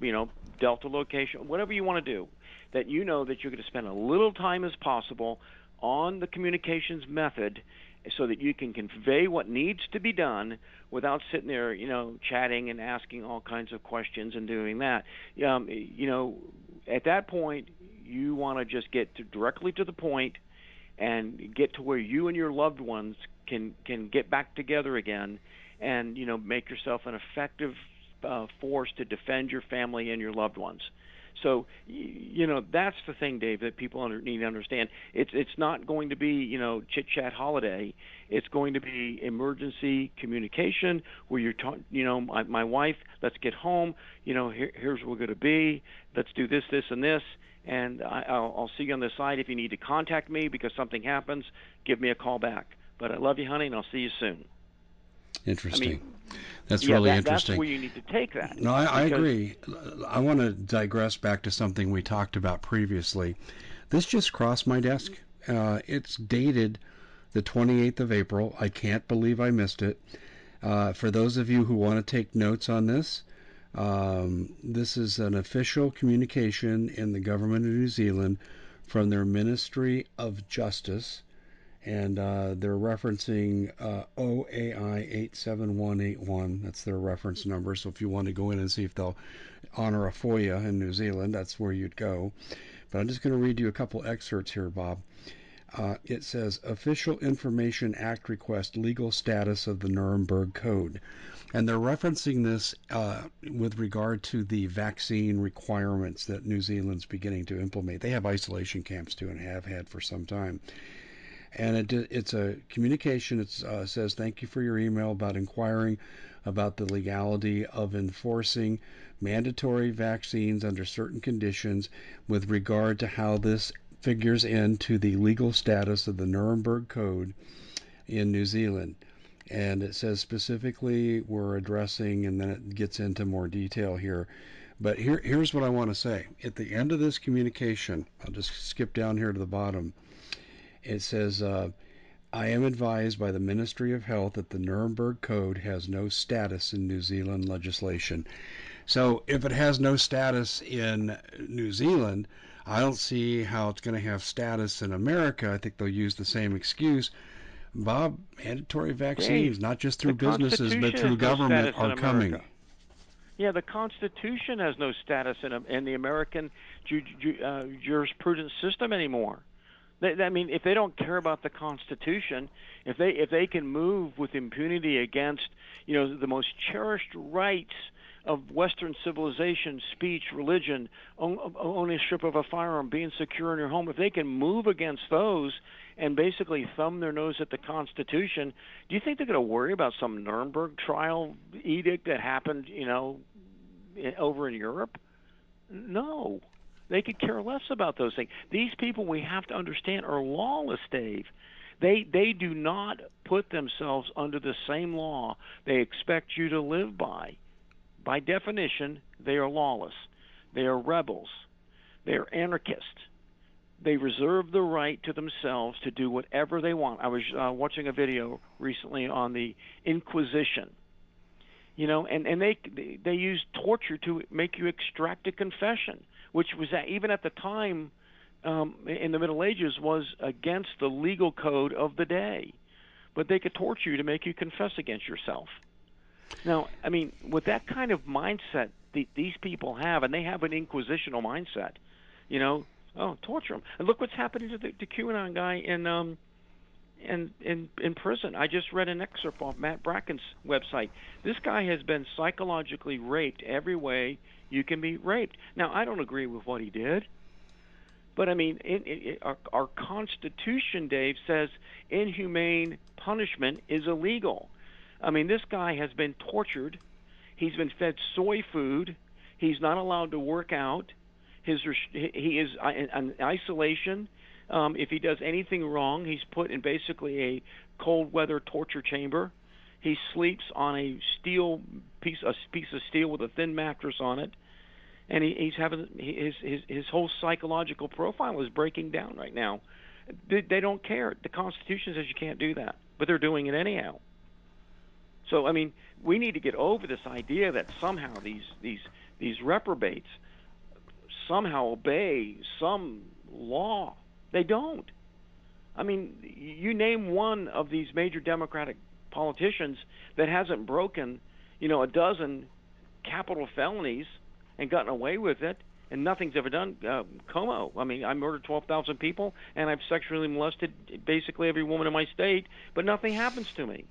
you know, delta location, whatever you want to do, that you know that you're going to spend a little time as possible on the communications method so that you can convey what needs to be done without sitting there, you know, chatting and asking all kinds of questions and doing that. Um, you know, at that point, you want to just get to directly to the point and get to where you and your loved ones can can get back together again and you know make yourself an effective uh, force to defend your family and your loved ones. So you know that's the thing, Dave, that people under, need to understand. It's it's not going to be you know chit chat holiday. It's going to be emergency communication where you're talking. You know, my, my wife, let's get home. You know, here, here's where we're going to be. Let's do this, this, and this. And I, I'll, I'll see you on the side. If you need to contact me because something happens, give me a call back. But I love you, honey, and I'll see you soon. Interesting. I mean, that's yeah, really that, interesting. That's where you need to take that. No, I, I agree. I want to digress back to something we talked about previously. This just crossed my desk. Uh, it's dated the 28th of April. I can't believe I missed it. Uh, for those of you who want to take notes on this, um, this is an official communication in the government of New Zealand from their Ministry of Justice, and uh, they're referencing uh, OAI 87181. That's their reference number. So if you want to go in and see if they'll honor a FOIA in New Zealand, that's where you'd go. But I'm just going to read you a couple excerpts here, Bob. Uh, it says Official Information Act request legal status of the Nuremberg Code. And they're referencing this uh, with regard to the vaccine requirements that New Zealand's beginning to implement. They have isolation camps too and have had for some time. And it, it's a communication. It uh, says, Thank you for your email about inquiring about the legality of enforcing mandatory vaccines under certain conditions with regard to how this figures into the legal status of the Nuremberg Code in New Zealand. And it says specifically we're addressing, and then it gets into more detail here. But here, here's what I want to say. At the end of this communication, I'll just skip down here to the bottom. It says, uh, I am advised by the Ministry of Health that the Nuremberg Code has no status in New Zealand legislation. So if it has no status in New Zealand, I don't see how it's going to have status in America. I think they'll use the same excuse. Bob, mandatory vaccines, Dave, not just through businesses but through has no government, are coming. Yeah, the Constitution has no status in, in the American ju- ju- uh, jurisprudence system anymore. I mean, if they don't care about the Constitution, if they if they can move with impunity against you know the most cherished rights of Western civilization, speech, religion, ownership of a firearm, being secure in your home, if they can move against those and basically thumb their nose at the Constitution, do you think they're going to worry about some Nuremberg trial edict that happened, you know, over in Europe? No. They could care less about those things. These people we have to understand are lawless, Dave. They they do not put themselves under the same law they expect you to live by. By definition, they are lawless. They are rebels. They are anarchists. They reserve the right to themselves to do whatever they want. I was uh, watching a video recently on the Inquisition. You know, and and they they use torture to make you extract a confession, which was even at the time um, in the Middle Ages was against the legal code of the day. But they could torture you to make you confess against yourself. Now, I mean, with that kind of mindset the, these people have, and they have an inquisitional mindset, you know, oh, torture them. And look what's happening to the to QAnon guy in um in in in prison. I just read an excerpt off Matt Bracken's website. This guy has been psychologically raped every way you can be raped. Now, I don't agree with what he did. But I mean, it, it, our, our Constitution, Dave, says inhumane punishment is illegal. I mean, this guy has been tortured. He's been fed soy food. He's not allowed to work out. His he is in isolation. Um, if he does anything wrong, he's put in basically a cold weather torture chamber. He sleeps on a steel piece, a piece of steel with a thin mattress on it, and he, he's having his his his whole psychological profile is breaking down right now. They, they don't care. The Constitution says you can't do that, but they're doing it anyhow. So I mean, we need to get over this idea that somehow these these these reprobates somehow obey some law. They don't. I mean, you name one of these major Democratic politicians that hasn't broken, you know, a dozen capital felonies and gotten away with it. and nothing's ever done. Uh, Cuomo, I mean, I murdered 12,000 people, and I've sexually molested basically every woman in my state, but nothing happens to me.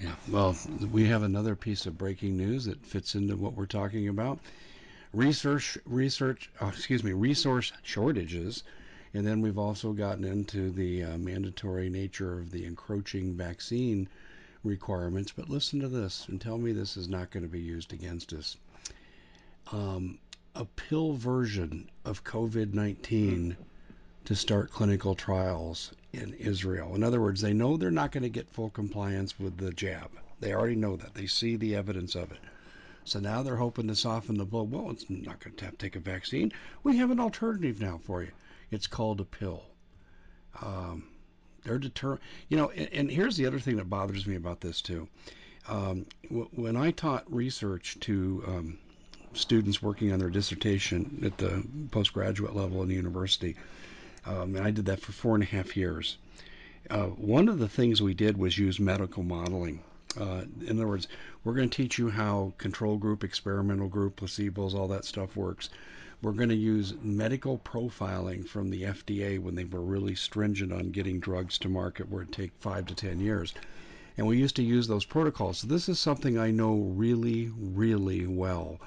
Yeah, well, we have another piece of breaking news that fits into what we're talking about. Research, research, oh, excuse me, resource shortages, and then we've also gotten into the uh, mandatory nature of the encroaching vaccine requirements. But listen to this and tell me this is not going to be used against us. Um, a pill version of COVID 19 to start clinical trials in Israel. In other words, they know they're not going to get full compliance with the jab. They already know that. They see the evidence of it. So now they're hoping to soften the blow. Well, it's not going to have to take a vaccine. We have an alternative now for you. It's called a pill. Um, they're determined. You know, and, and, here's the other thing that bothers me about this too. Um, w- when I taught research to um, students working on their dissertation at the postgraduate level in the university. Um, and I did that for four and a half years. Uh, one of the things we did was use medical modeling. Uh, in other words, we're going to teach you how control group, experimental group, placebos, all that stuff works. We're going to use medical profiling from the FDA when they were really stringent on getting drugs to market where it take five to ten years. And we used to use those protocols. So this is something I know really, really well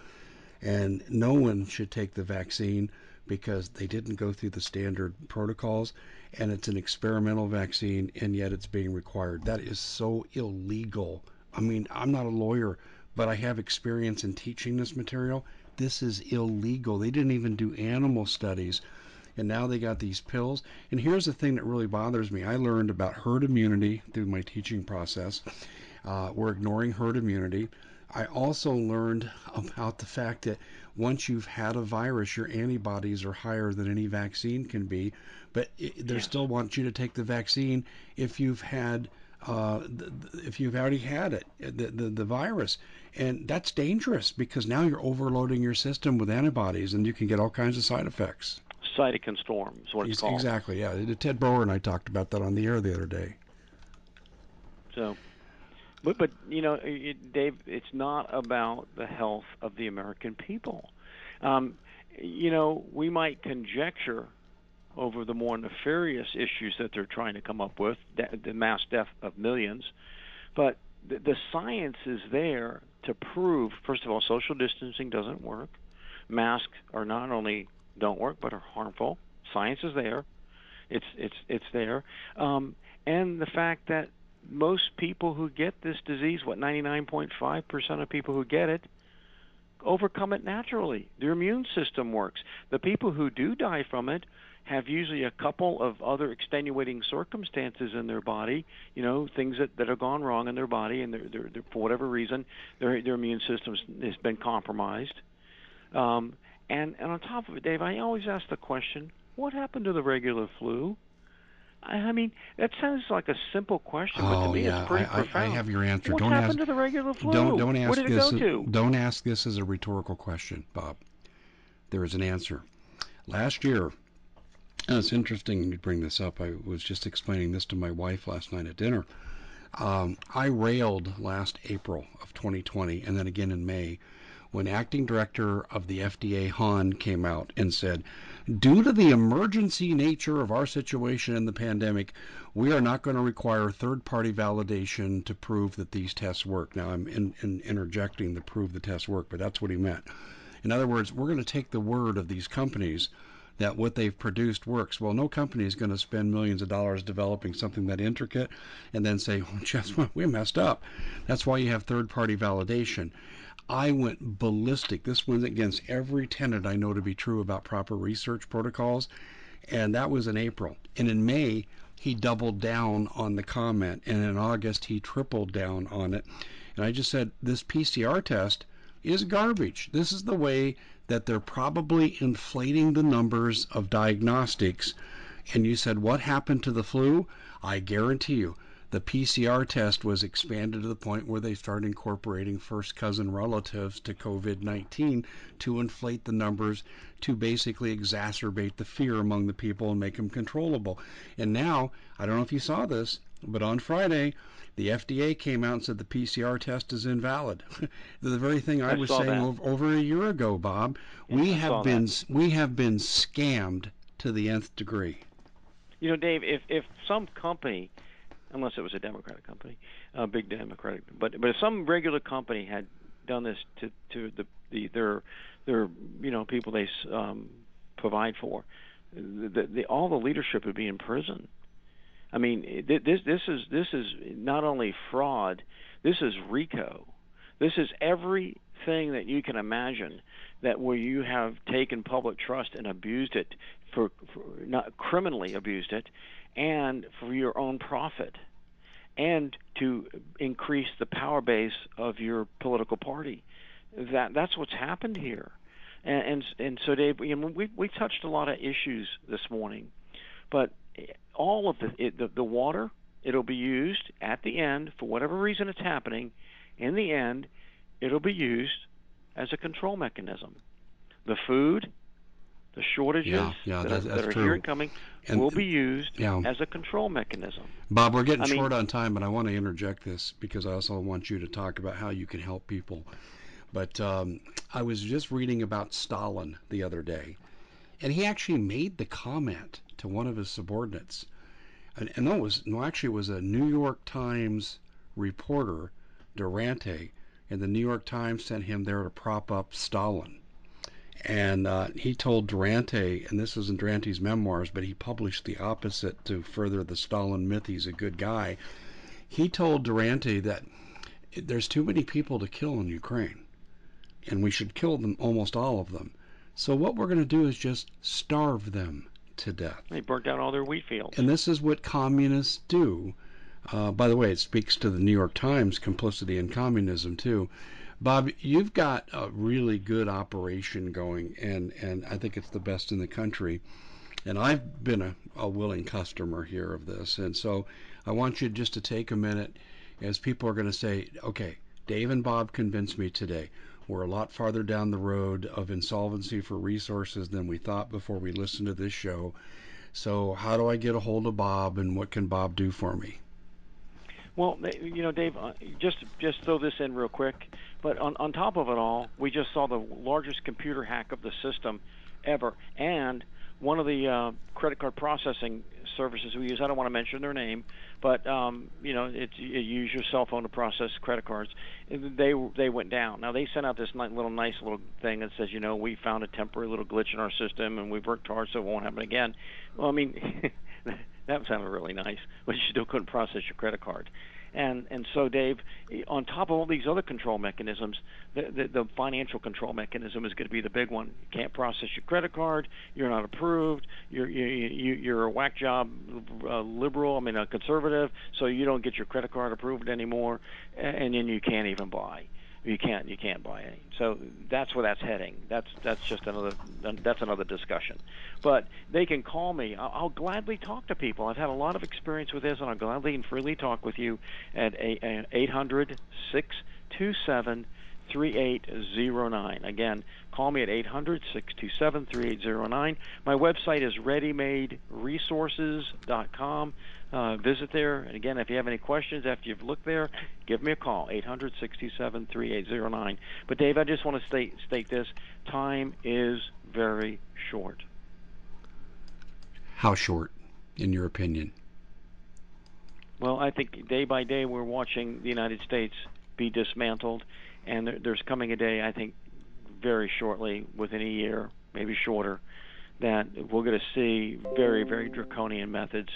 and no one should take the vaccine because they didn't go through the standard protocols and it's an experimental vaccine and yet it's being required. That is so illegal. I mean, I'm not a lawyer, but I have experience in teaching this material. This is illegal. They didn't even do animal studies. And now they got these pills. And here's the thing that really bothers me I learned about herd immunity through my teaching process. Uh, we're ignoring herd immunity. I also learned about the fact that once you've had a virus, your antibodies are higher than any vaccine can be, but it, they still want you to take the vaccine if you've had uh, if you've already had it, the, the, the virus. And that's dangerous because now you're overloading your system with antibodies and you can get all kinds of side effects. Cytokine storm is what it's called. Exactly, yeah. Ted Broer and I talked about that on the air the other day. So but but you know, it, Dave, it's not about the health of the American people. Um, you know, we might conjecture over the more nefarious issues that they're trying to come up with, the mass death of millions, but the, the science is there to prove, first of all, social distancing doesn't work. Masks are not only don't work but are harmful. Science is there. It's it's it's there, um, and the fact that most people who get this disease, what 99.5% of people who get it, overcome it naturally. Their immune system works. The people who do die from it have usually a couple of other extenuating circumstances in their body, you know, things that, that have gone wrong in their body, and they're, they're, they're, for whatever reason, their, their immune system has been compromised. Um, and, and on top of it, Dave, I always ask the question what happened to the regular flu? I mean, that sounds like a simple question, but oh, to me, yeah. it's pretty I, profound. I have your answer. What don't happened ask, to the regular flu? Don't don't ask Where did this. it go to? Don't ask this as a rhetorical question, Bob. There is an answer. Last year, and it's interesting you bring this up. I was just explaining this to my wife last night at dinner. Um, I railed last April of 2020, and then again in May, when acting director of the FDA Hahn came out and said, due to the emergency nature of our situation in the pandemic, we are not going to require third party validation to prove that these tests work. Now, I'm in, in interjecting the prove the tests work, but that's what he meant. In other words, we're going to take the word of these companies that what they've produced works. Well, no company is going to spend millions of dollars developing something that intricate and then say, well, oh, just we messed up. That's why you have third party validation. I went ballistic. This went against every tenet I know to be true about proper research protocols. And that was in April. And in May, he doubled down on the comment. And in August, he tripled down on it. And I just said, this PCR test is garbage. This is the way that they're probably inflating the numbers of diagnostics. And you said, what happened to the flu? I guarantee you, the PCR test was expanded to the point where they started incorporating first cousin relatives to COVID 19 to inflate the numbers, to basically exacerbate the fear among the people and make them controllable. And now, I don't know if you saw this, But on Friday, the FDA came out and said the PCR test is invalid. the very thing I, I was saying over, over a year ago, Bob. Yeah, we I have been that. we have been scammed to the nth degree. You know, Dave, if if some company, unless it was a Democratic company, a big Democratic, but but if some regular company had done this to to the the their their you know people they um, provide for, the, the, all the leadership would be in prison. I mean, this this is this is not only fraud, this is RICO. This is everything that you can imagine that where you have taken public trust and abused it for, for not criminally abused it and for your own profit and to increase the power base of your political party. That that's what's happened here. And and, and so Dave, you know, we we touched a lot of issues this morning, but all of the, it, the the water it'll be used at the end for whatever reason it's happening. In the end, it'll be used as a control mechanism. The food, the shortages Yeah, yeah, that, that's- are, that's that are true. here and coming And- will be used Yeah. as a control mechanism. Bob, we're getting I mean- short on time, but I want to interject this because I also want you to talk about how you can help people. But um, I was just reading about Stalin the other day, and he actually made the comment to one of his subordinates, and, and it was no, actually, it was a New York Times reporter, Duranty, and the New York Times sent him there to prop up Stalin. And uh, he told Duranty, and this was in Duranty's memoirs, but he published the opposite to further the Stalin myth. He's a good guy. He told Duranty that there's too many people to kill in Ukraine, and we should kill them, almost all of them. So what we're going to do is just starve them to death. They burnt down all their wheat fields. And this is what communists do. Uh, by the way, it speaks to the New York Times complicity in communism too. Bob, you've got a really good operation going, and, and I think it's the best in the country. And I've been a, a willing customer here of this. And so I want you just to take a minute as people are going to say, okay, Dave and Bob convinced me today. We're a lot farther down the road of insolvency for resources than we thought before we listened to this show. So, how do I get a hold of Bob, and what can Bob do for me? Well, you know, Dave, uh, just throw this in real quick. But on top of it all, we just saw the largest computer hack of the system ever, and one of the uh, credit card processing services we use. I don't want to mention their name, but um, you know, you use your cell phone to process credit cards. They they went down. Now they sent out this little nice little thing that says, you know, we found a temporary little glitch in our system and we've worked hard so it won't happen again. Well, I mean, that sounded really nice, but you still couldn't process your credit card. And and so Dave, on top of all these other control mechanisms, the the, the financial control mechanism is going to be the big one. You can't process your credit card. You're not approved. You're you, you you're a whack job uh, liberal. I mean a conservative. So you don't get your credit card approved anymore, and then you can't even buy. You can't you can't buy any. So that's where that's heading. That's that's just another that's another discussion. But they can call me. I'll, I'll gladly talk to people. I've had a lot of experience with this, and I'll gladly and freely talk with you at eight hundred six two seven. 3809. Again, call me at 800 627 3809. My website is readymaderesources.com. Uh, visit there. And again, if you have any questions after you've looked there, give me a call, 800 627 3809. But, Dave, I just want to state, state this time is very short. How short, in your opinion? Well, I think day by day we're watching the United States be dismantled, and there, there's coming a day, I think, very shortly, within a year, maybe shorter, that we're going to see very, very draconian methods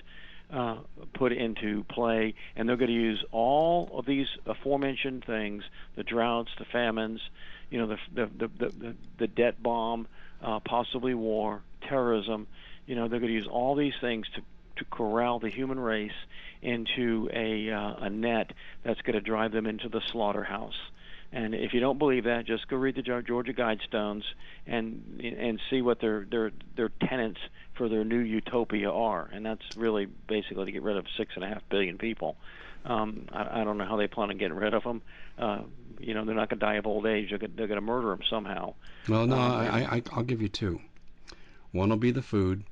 uh, put into play, and they're going to use all of these aforementioned things: the droughts, the famines, you know, the the the the, the debt bomb, uh, possibly war, terrorism. You know, they're going to use all these things to to corral the human race into a uh, a net that's going to drive them into the slaughterhouse. And if you don't believe that, just go read the Georgia Guidestones and and see what their their their tenets for their new utopia are. And that's really basically to get rid of six and a half billion people. Um, I, I don't know how they plan on getting rid of them. Uh, you know, they're not going to die of old age. They're, they're going to murder them somehow. Well, no, Um, I, I, I'll give you two. One will be the food.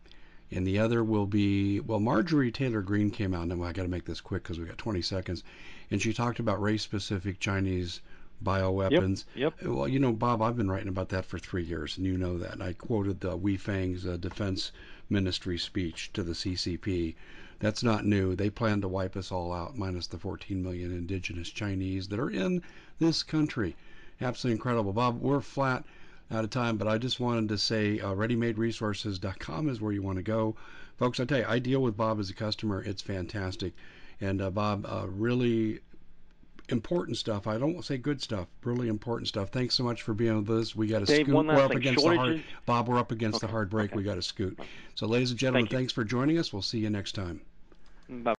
and the other will be well marjorie taylor greene came out and i got to make this quick because we got 20 seconds and she talked about race specific chinese bioweapons Yep. yep. well you know bob i've been writing about that for three years and you know that and i quoted the wei fang's uh, defense ministry speech to the ccp that's not new they plan to wipe us all out minus the 14 million indigenous chinese that are in this country absolutely incredible bob we're flat out of time, but I just wanted to say uh, readymaderesources.com is where you want to go. Folks, I tell you, I deal with Bob as a customer. It's fantastic. And uh, Bob, uh, really important stuff. I don't say good stuff, really important stuff. Thanks so much for being with us. We got to Dave, scoot. one last we're up thing. against Shortages? the hard. Bob, we're up against Okay, the hard break. okay. We got to scoot. So, ladies and gentlemen, Thank thanks for joining us. We'll see you next time. Bye.